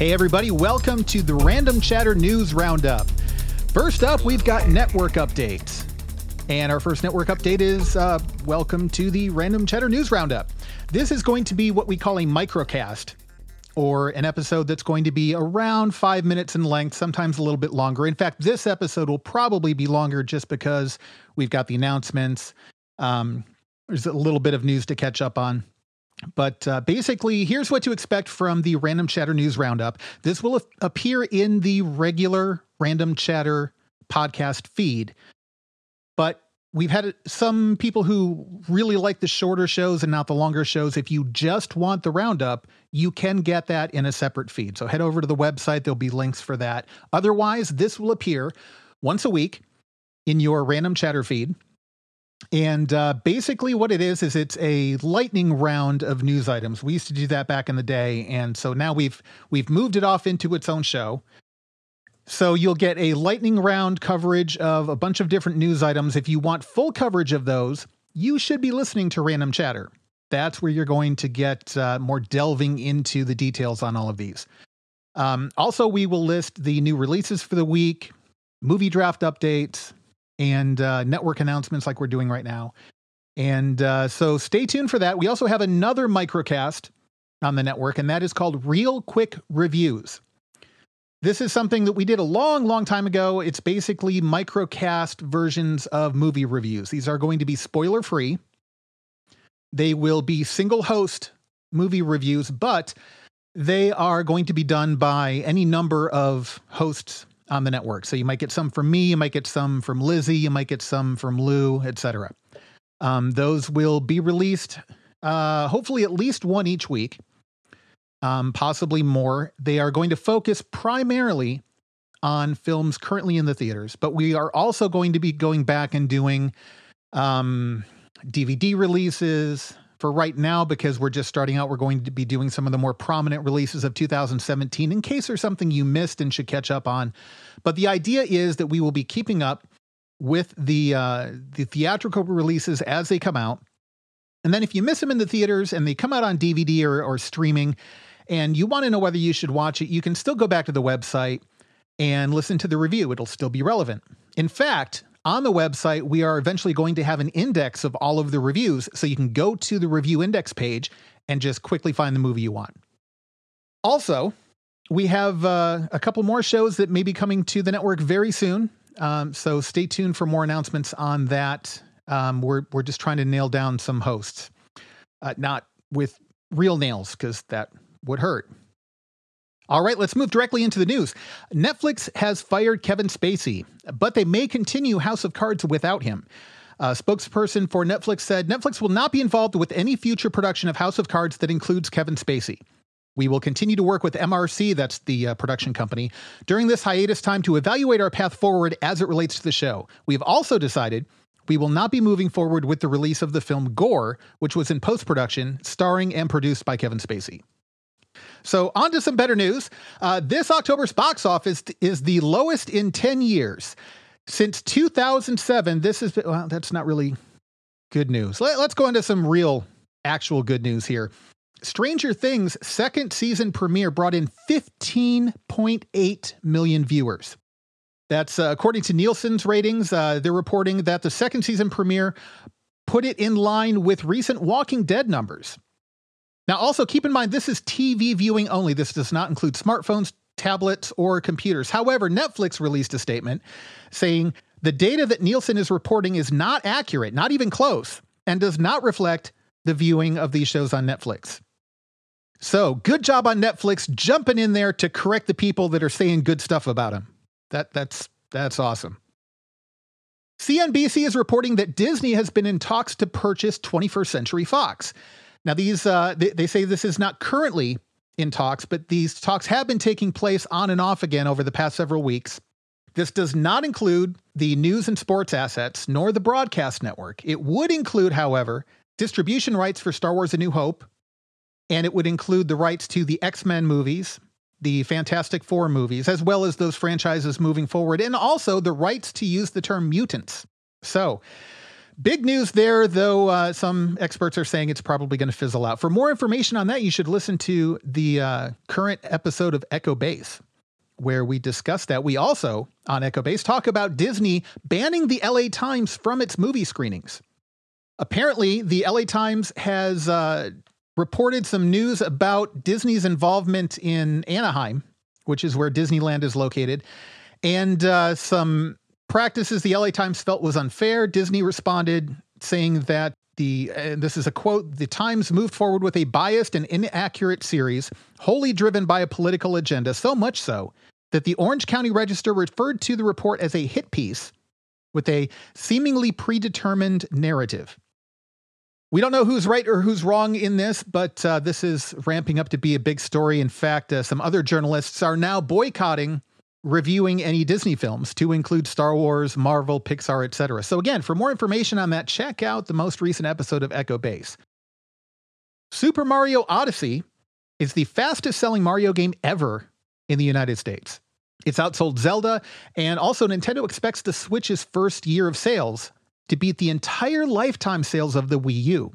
Hey, everybody, welcome to the Random Chatter News Roundup. First up, we've got network updates. And our first network update is uh, welcome to the Random Chatter News Roundup. This is going to be what we call a microcast, or an episode that's going to be around five minutes in length, sometimes a little bit longer. In fact, this episode will probably be longer just because we've got the announcements. Um, there's a little bit of news to catch up on. But uh, basically, here's what to expect from the Random Chatter News Roundup. This will appear in the regular Random Chatter podcast feed. But we've had some people who really like the shorter shows and not the longer shows. If you just want the roundup, you can get that in a separate feed. So head over to the website, there'll be links for that. Otherwise, this will appear once a week in your Random Chatter feed. And uh, basically, what it is is it's a lightning round of news items. We used to do that back in the day, and so now we've we've moved it off into its own show. So you'll get a lightning round coverage of a bunch of different news items. If you want full coverage of those, you should be listening to Random Chatter. That's where you're going to get uh, more delving into the details on all of these. Um, also, we will list the new releases for the week, movie draft updates, and uh, network announcements like we're doing right now. And uh, so stay tuned for that. We also have another microcast on the network, and that is called Real Quick Reviews. This is something that we did a long, long time ago. It's basically microcast versions of movie reviews. These are going to be spoiler free. They will be single host movie reviews, but they are going to be done by any number of hosts on the network. So you might get some from me, you might get some from Lizzie, you might get some from Lou, etc. Um, those will be released, uh, hopefully at least one each week, um, possibly more. They are going to focus primarily on films currently in the theaters, but we are also going to be going back and doing um, DVD releases, for right now, because we're just starting out, we're going to be doing some of the more prominent releases of 2017 in case there's something you missed and should catch up on. But the idea is that we will be keeping up with the uh, the theatrical releases as they come out. And then if you miss them in the theaters and they come out on DVD or, or streaming, and you want to know whether you should watch it, you can still go back to the website and listen to the review. It'll still be relevant. In fact, on the website, we are eventually going to have an index of all of the reviews. So you can go to the review index page and just quickly find the movie you want. Also, we have uh, a couple more shows that may be coming to the network very soon. Um, so stay tuned for more announcements on that. Um, we're, we're just trying to nail down some hosts, uh, not with real nails, because that would hurt. All right, let's move directly into the news. Netflix has fired Kevin Spacey, but they may continue House of Cards without him. A spokesperson for Netflix said Netflix will not be involved with any future production of House of Cards that includes Kevin Spacey. We will continue to work with MRC, that's the uh, production company, during this hiatus time to evaluate our path forward as it relates to the show. We have also decided we will not be moving forward with the release of the film Gore, which was in post production, starring and produced by Kevin Spacey. So, on to some better news. Uh, this October's box office is the lowest in 10 years. Since 2007, this is, well, that's not really good news. Let, let's go into some real, actual good news here. Stranger Things' second season premiere brought in 15.8 million viewers. That's uh, according to Nielsen's ratings. Uh, they're reporting that the second season premiere put it in line with recent Walking Dead numbers. Now, also keep in mind, this is TV viewing only. This does not include smartphones, tablets, or computers. However, Netflix released a statement saying the data that Nielsen is reporting is not accurate, not even close, and does not reflect the viewing of these shows on Netflix. So, good job on Netflix jumping in there to correct the people that are saying good stuff about them. That that's that's awesome. CNBC is reporting that Disney has been in talks to purchase 21st Century Fox. Now, these uh, they, they say this is not currently in talks, but these talks have been taking place on and off again over the past several weeks. This does not include the news and sports assets, nor the broadcast network. It would include, however, distribution rights for Star Wars A New Hope, and it would include the rights to the X Men movies, the Fantastic Four movies, as well as those franchises moving forward, and also the rights to use the term mutants. So, Big news there, though uh, some experts are saying it's probably going to fizzle out. For more information on that, you should listen to the uh, current episode of Echo Base, where we discuss that. We also, on Echo Base, talk about Disney banning the LA Times from its movie screenings. Apparently, the LA Times has uh, reported some news about Disney's involvement in Anaheim, which is where Disneyland is located, and uh, some practices the LA Times felt was unfair. Disney responded saying that the, this is a quote, the Times moved forward with a biased and inaccurate series, wholly driven by a political agenda, so much so that the Orange County Register referred to the report as a hit piece with a seemingly predetermined narrative. We don't know who's right or who's wrong in this, but uh, this is ramping up to be a big story. In fact, uh, some other journalists are now boycotting reviewing any Disney films to include Star Wars, Marvel, Pixar, etc. So again, for more information on that, check out the most recent episode of Echo Base. Super Mario Odyssey is the fastest selling Mario game ever in the United States. It's outsold Zelda, and also Nintendo expects the Switch's first year of sales to beat the entire lifetime sales of the Wii U.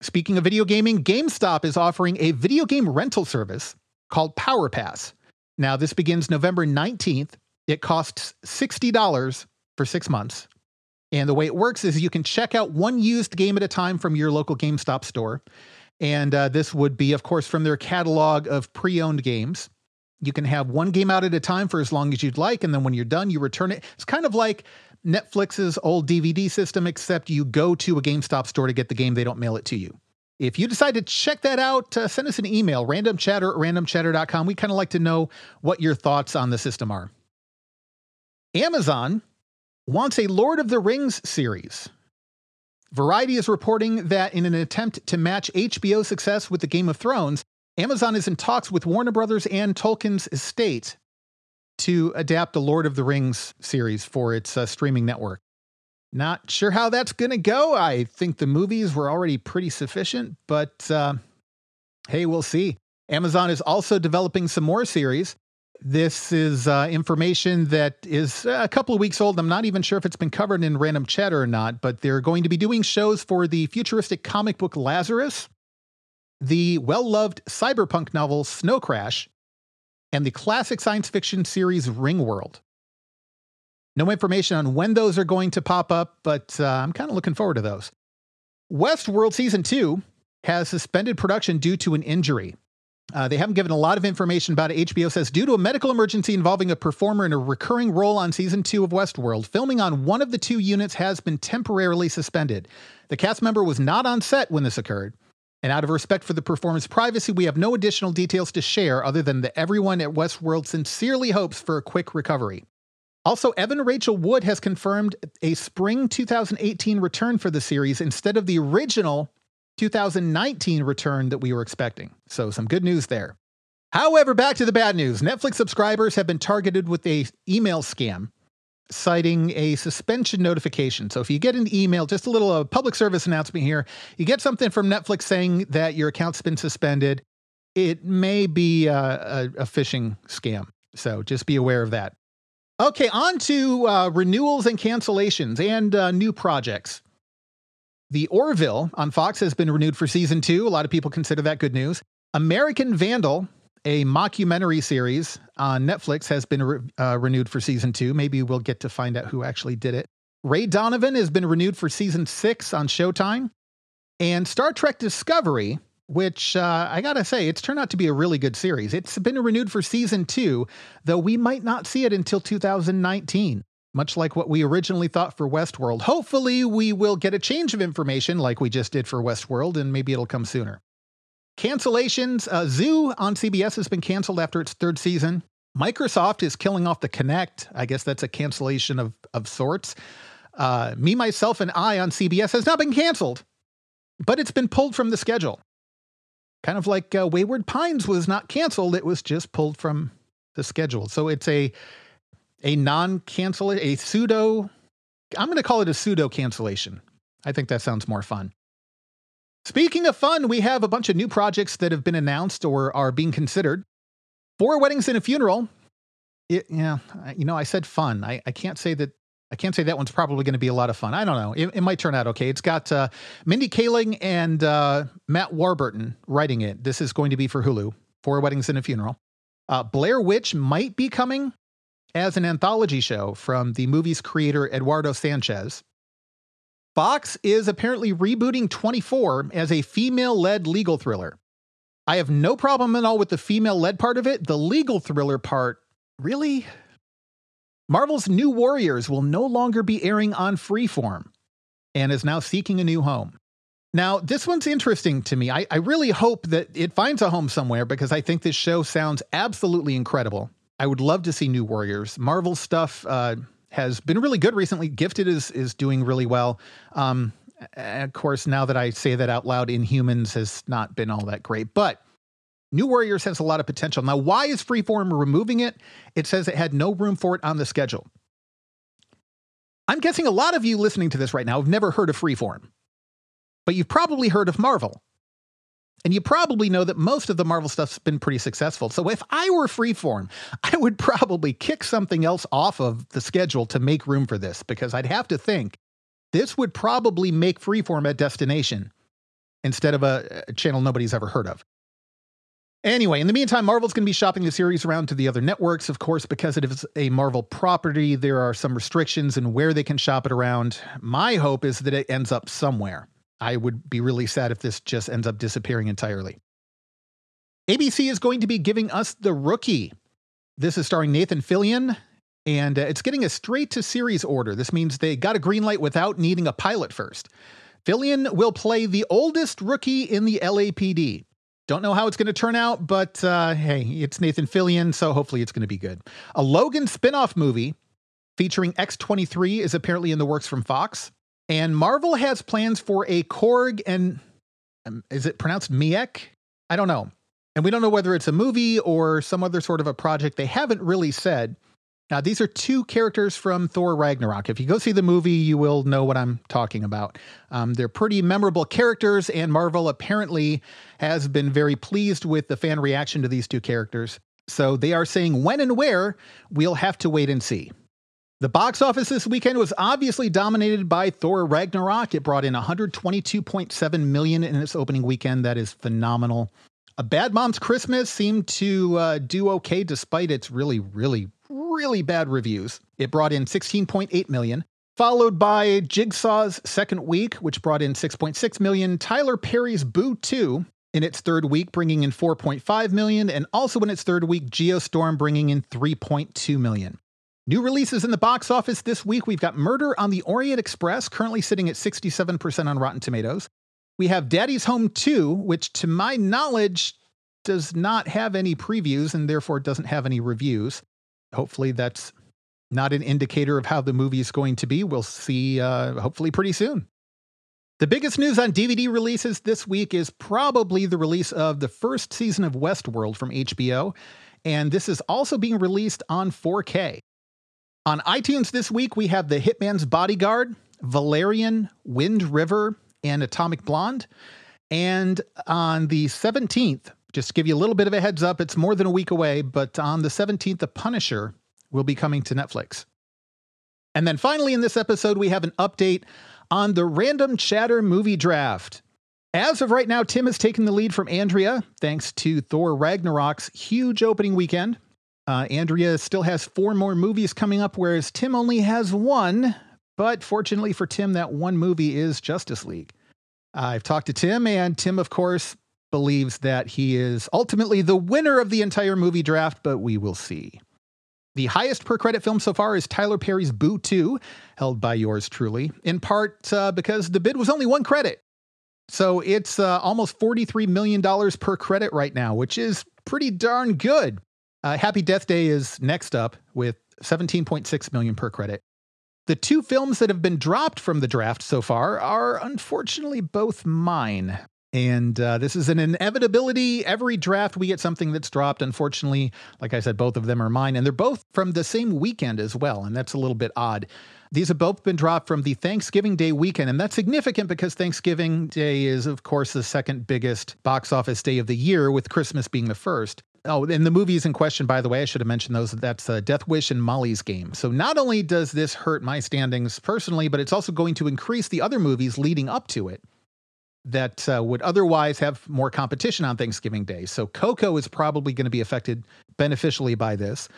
Speaking of video gaming, GameStop is offering a video game rental service called Power Pass now, this begins November 19th. It costs $60 for six months. And the way it works is you can check out one used game at a time from your local GameStop store. And uh, this would be, of course, from their catalog of pre owned games. You can have one game out at a time for as long as you'd like. And then when you're done, you return it. It's kind of like Netflix's old DVD system, except you go to a GameStop store to get the game, they don't mail it to you. If you decide to check that out, uh, send us an email, randomchatter at randomchatter.com. We kind of like to know what your thoughts on the system are. Amazon wants a Lord of the Rings series. Variety is reporting that in an attempt to match HBO's success with the Game of Thrones, Amazon is in talks with Warner Brothers and Tolkien's estate to adapt the Lord of the Rings series for its uh, streaming network. Not sure how that's going to go. I think the movies were already pretty sufficient, but uh, hey, we'll see. Amazon is also developing some more series. This is uh, information that is a couple of weeks old. I'm not even sure if it's been covered in Random Chatter or not, but they're going to be doing shows for the futuristic comic book Lazarus, the well loved cyberpunk novel Snow Crash, and the classic science fiction series Ringworld. No information on when those are going to pop up, but uh, I'm kind of looking forward to those. Westworld Season 2 has suspended production due to an injury. Uh, they haven't given a lot of information about it. HBO says due to a medical emergency involving a performer in a recurring role on season two of Westworld, filming on one of the two units has been temporarily suspended. The cast member was not on set when this occurred. And out of respect for the performer's privacy, we have no additional details to share other than that everyone at Westworld sincerely hopes for a quick recovery. Also, Evan Rachel Wood has confirmed a spring 2018 return for the series instead of the original 2019 return that we were expecting. So, some good news there. However, back to the bad news. Netflix subscribers have been targeted with a email scam citing a suspension notification. So if you get an email, just a little uh, public service announcement here, you get something from Netflix saying that your account's been suspended, it may be uh, a, a phishing scam. So just be aware of that. Okay, on to uh, renewals and cancellations and uh, new projects. The Orville on Fox has been renewed for season two. A lot of people consider that good news. American Vandal, a mockumentary series on Netflix, has been re- uh, renewed for season two. Maybe we'll get to find out who actually did it. Ray Donovan has been renewed for season six on Showtime. And Star Trek Discovery which uh, I gotta say, it's turned out to be a really good series. It's been renewed for season two, though we might not see it until 2019, much like what we originally thought for Westworld. Hopefully, we will get a change of information like we just did for Westworld, and maybe it'll come sooner. Cancellations uh, Zoo on CBS has been canceled after its third season. Microsoft is killing off the Kinect. I guess that's a cancellation of, of sorts. Uh, Me, Myself, and I on CBS has not been canceled, but it's been pulled from the schedule. Kind of like uh, Wayward Pines was not canceled; it was just pulled from the schedule. So it's a a non-cancel, a pseudo. I'm going to call it a pseudo cancellation. I think that sounds more fun. Speaking of fun, we have a bunch of new projects that have been announced or are being considered. Four weddings and a funeral. It, yeah, you know, I said fun. I, I can't say that I can't say that one's probably going to be a lot of fun. I don't know. It, it might turn out okay. It's got uh, Mindy Kaling and uh, Matt Warburton writing it. This is going to be for Hulu, Four Weddings and a Funeral. Uh, Blair Witch might be coming as an anthology show from the movie's creator, Eduardo Sanchez. Fox is apparently rebooting 24 as a female led legal thriller. I have no problem at all with the female led part of it. The legal thriller part, really? Marvel's New Warriors will no longer be airing on Freeform and is now seeking a new home. Now, this one's interesting to me. I, I, really hope that it finds a home somewhere because I think this show sounds absolutely incredible. I would love to see New Warriors. Marvel stuff uh, has been really good recently. Gifted is is doing really well. Um, of course, now that I say that out loud, Inhumans has not been all that great, but New Warriors has a lot of potential. Now, why is Freeform removing it? It says it had no room for it on the schedule. I'm guessing a lot of you listening to this right now have never heard of Freeform but you've probably heard of Marvel. And you probably know that most of the Marvel stuff's been pretty successful. So if I were freeform, I would probably kick something else off of the schedule to make room for this because I'd have to think this would probably make freeform a destination instead of a, a channel nobody's ever heard of. Anyway, in the meantime, Marvel's going to be shopping the series around to the other networks. Of course, because it is a Marvel property, there are some restrictions in where they can shop it around. My hope is that it ends up somewhere. I would be really sad if this just ends up disappearing entirely. ABC is going to be giving us The Rookie. This is starring Nathan Fillion, and uh, it's getting a straight to series order. This means they got a green light without needing a pilot first. Fillion will play the oldest rookie in the LAPD. Don't know how it's going to turn out, but uh, hey, it's Nathan Fillion, so hopefully it's going to be good. A Logan spin off movie featuring X23 is apparently in the works from Fox. And Marvel has plans for a Korg and um, is it pronounced Miek? I don't know. And we don't know whether it's a movie or some other sort of a project. They haven't really said. Now, these are two characters from Thor Ragnarok. If you go see the movie, you will know what I'm talking about. Um, they're pretty memorable characters, and Marvel apparently has been very pleased with the fan reaction to these two characters. So they are saying when and where, we'll have to wait and see. The box office this weekend was obviously dominated by Thor Ragnarok. It brought in 122.7 million in its opening weekend. That is phenomenal. A Bad Moms Christmas seemed to uh, do okay despite its really, really, really bad reviews. It brought in 16.8 million, followed by Jigsaw's second week, which brought in 6.6 million. Tyler Perry's Boo 2 in its third week, bringing in 4.5 million, and also in its third week, Geostorm bringing in 3.2 million. New releases in the box office this week. We've got Murder on the Orient Express, currently sitting at 67% on Rotten Tomatoes. We have Daddy's Home 2, which to my knowledge does not have any previews and therefore doesn't have any reviews. Hopefully, that's not an indicator of how the movie is going to be. We'll see uh, hopefully pretty soon. The biggest news on DVD releases this week is probably the release of the first season of Westworld from HBO. And this is also being released on 4K. On iTunes this week, we have The Hitman's Bodyguard, Valerian, Wind River, and Atomic Blonde. And on the 17th, just give you a little bit of a heads up, it's more than a week away, but on the 17th, The Punisher will be coming to Netflix. And then finally, in this episode, we have an update on the Random Chatter movie draft. As of right now, Tim has taken the lead from Andrea, thanks to Thor Ragnarok's huge opening weekend. Uh, Andrea still has four more movies coming up, whereas Tim only has one. But fortunately for Tim, that one movie is Justice League. I've talked to Tim, and Tim, of course, believes that he is ultimately the winner of the entire movie draft, but we will see. The highest per credit film so far is Tyler Perry's Boo 2, held by yours truly, in part uh, because the bid was only one credit. So it's uh, almost $43 million per credit right now, which is pretty darn good. Uh, Happy Death Day is next up with 17.6 million per credit. The two films that have been dropped from the draft so far are unfortunately both mine. And uh, this is an inevitability. Every draft, we get something that's dropped. Unfortunately, like I said, both of them are mine. And they're both from the same weekend as well. And that's a little bit odd. These have both been dropped from the Thanksgiving Day weekend. And that's significant because Thanksgiving Day is, of course, the second biggest box office day of the year, with Christmas being the first. Oh, and the movies in question, by the way, I should have mentioned those. That's uh, Death Wish and Molly's Game. So not only does this hurt my standings personally, but it's also going to increase the other movies leading up to it that uh, would otherwise have more competition on Thanksgiving Day. So Coco is probably going to be affected beneficially by this.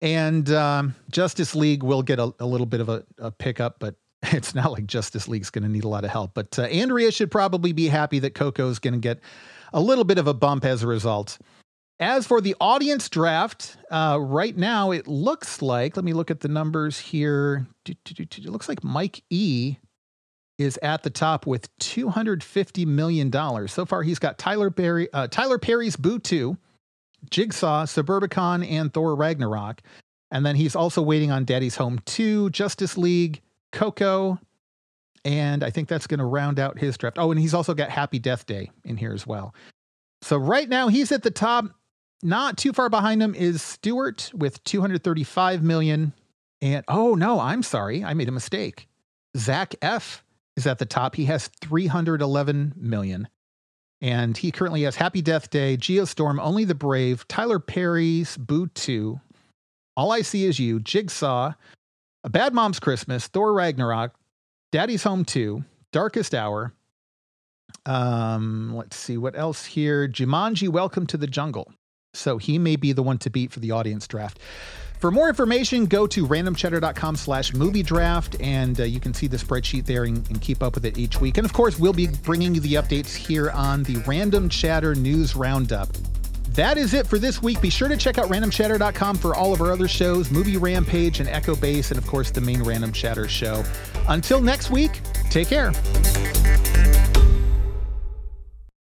And um, Justice League will get a, a little bit of a, a, pickup, but it's not like Justice League's going to need a lot of help. But uh, Andrea should probably be happy that Coco is going to get a little bit of a bump as a result. As for the audience draft, uh, right now it looks like, let me look at the numbers here. It looks like Mike E is at the top with $250 million. So far, he's got Tyler, Perry, uh, Tyler Perry's Boo 2, Jigsaw, Suburbicon, and Thor Ragnarok. And then he's also waiting on Daddy's Home 2, Justice League, Coco, and I think that's going to round out his draft. Oh, and he's also got Happy Death Day in here as well. So right now he's at the top. Not too far behind him is Stewart with 235 million. And oh no, I'm sorry, I made a mistake. Zach F is at the top. He has 311 million. And he currently has Happy Death Day, Geostorm, Only the Brave, Tyler Perry's Boo 2, All I See Is You, Jigsaw, A Bad Mom's Christmas, Thor Ragnarok, Daddy's Home 2, Darkest Hour. Um, let's see what else here. Jumanji, Welcome to the Jungle. So he may be the one to beat for the audience draft. For more information, go to randomchatter.com slash movie draft, and uh, you can see the spreadsheet there and, and, keep up with it each week. And of course, we'll be bringing you the updates here on the Random Chatter News Roundup. That is it for this week. Be sure to check out randomchatter.com for all of our other shows, Movie Rampage and Echo Base, and of course, the main Random Chatter show. Until next week, take care.